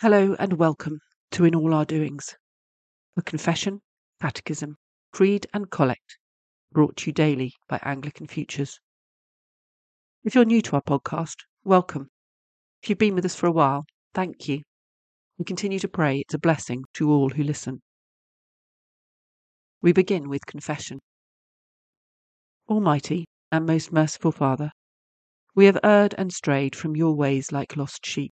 Hello and welcome to In All Our Doings, a confession, catechism, creed, and collect brought to you daily by Anglican Futures. If you're new to our podcast, welcome. If you've been with us for a while, thank you. We continue to pray it's a blessing to all who listen. We begin with confession. Almighty and most merciful Father, we have erred and strayed from your ways like lost sheep.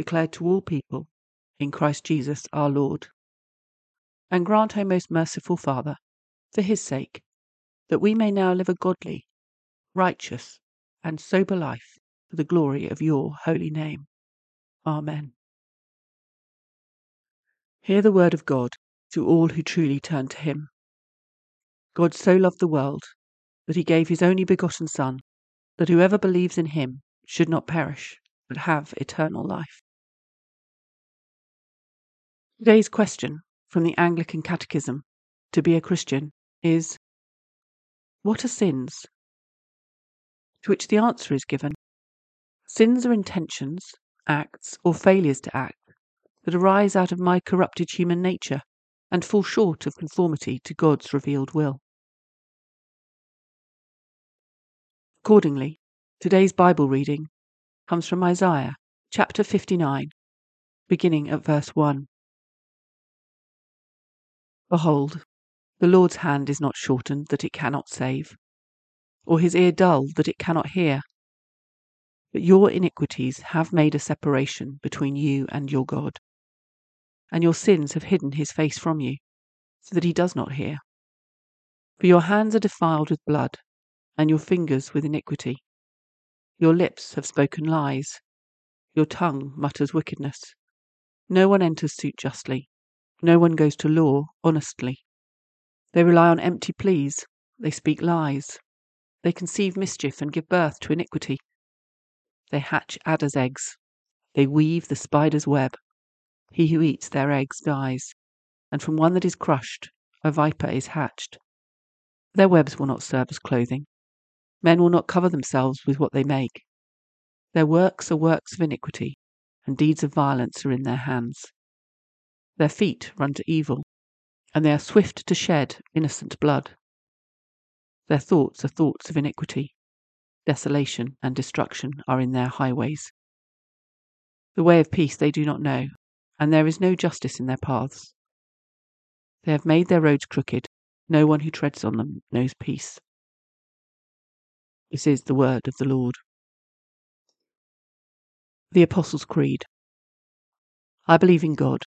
declared to all people in Christ Jesus our Lord. And grant, O most merciful Father, for his sake, that we may now live a godly, righteous, and sober life for the glory of your holy name. Amen. Hear the word of God to all who truly turn to him. God so loved the world that he gave his only begotten Son, that whoever believes in him should not perish, but have eternal life. Today's question from the Anglican Catechism to be a Christian is What are sins? To which the answer is given Sins are intentions, acts, or failures to act that arise out of my corrupted human nature and fall short of conformity to God's revealed will. Accordingly, today's Bible reading comes from Isaiah chapter 59, beginning at verse 1. Behold, the Lord's hand is not shortened that it cannot save, or his ear dull that it cannot hear. But your iniquities have made a separation between you and your God, and your sins have hidden his face from you, so that he does not hear. For your hands are defiled with blood, and your fingers with iniquity. Your lips have spoken lies, your tongue mutters wickedness. No one enters suit justly, no one goes to law honestly. They rely on empty pleas. They speak lies. They conceive mischief and give birth to iniquity. They hatch adders' eggs. They weave the spider's web. He who eats their eggs dies, and from one that is crushed a viper is hatched. Their webs will not serve as clothing. Men will not cover themselves with what they make. Their works are works of iniquity, and deeds of violence are in their hands. Their feet run to evil, and they are swift to shed innocent blood. Their thoughts are thoughts of iniquity. Desolation and destruction are in their highways. The way of peace they do not know, and there is no justice in their paths. They have made their roads crooked. No one who treads on them knows peace. This is the word of the Lord. The Apostles' Creed. I believe in God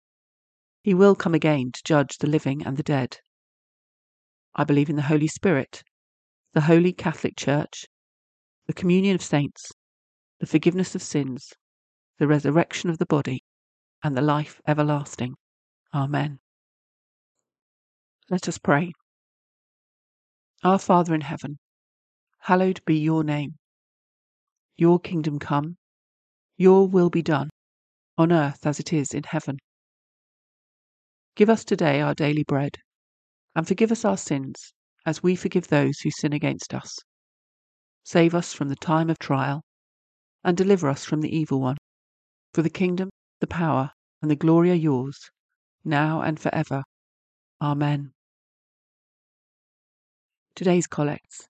He will come again to judge the living and the dead. I believe in the Holy Spirit, the Holy Catholic Church, the communion of saints, the forgiveness of sins, the resurrection of the body, and the life everlasting. Amen. Let us pray. Our Father in heaven, hallowed be your name. Your kingdom come, your will be done, on earth as it is in heaven. Give us today our daily bread, and forgive us our sins, as we forgive those who sin against us. Save us from the time of trial, and deliver us from the evil one. For the kingdom, the power, and the glory are yours, now and for ever. Amen. Today's Collects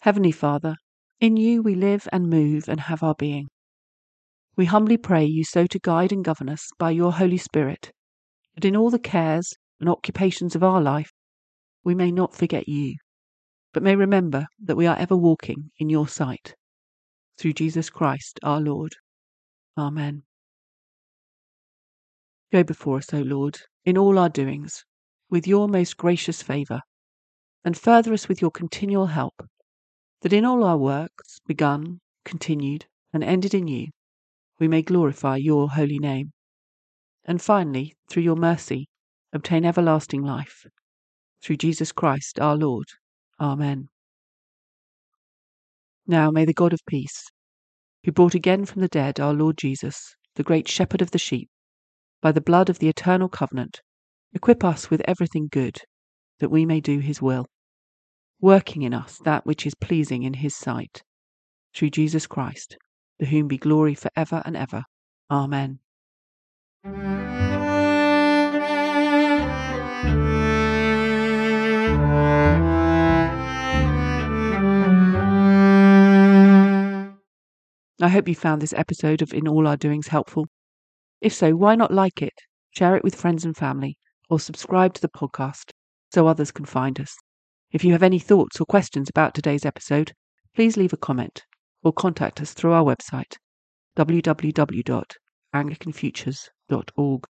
Heavenly Father, in you we live and move and have our being. We humbly pray you so to guide and govern us by your Holy Spirit, that in all the cares and occupations of our life we may not forget you, but may remember that we are ever walking in your sight. Through Jesus Christ our Lord. Amen. Go before us, O Lord, in all our doings, with your most gracious favour, and further us with your continual help, that in all our works, begun, continued, and ended in you, we may glorify your holy name, and finally, through your mercy, obtain everlasting life. Through Jesus Christ our Lord. Amen. Now may the God of peace, who brought again from the dead our Lord Jesus, the great shepherd of the sheep, by the blood of the eternal covenant, equip us with everything good, that we may do his will, working in us that which is pleasing in his sight. Through Jesus Christ, to whom be glory for ever and ever. Amen. I hope you found this episode of In All Our Doings helpful. If so, why not like it, share it with friends and family, or subscribe to the podcast so others can find us? If you have any thoughts or questions about today's episode, please leave a comment or contact us through our website www.anglicanfutures.org.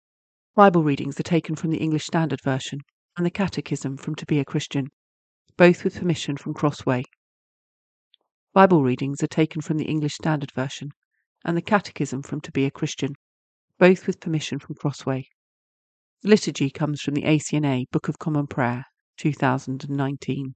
Bible readings are taken from the English Standard Version and the Catechism from To Be a Christian, both with permission from Crossway. Bible readings are taken from the English Standard Version and the Catechism from To Be a Christian, both with permission from Crossway. The liturgy comes from the ACNA Book of Common Prayer, 2019.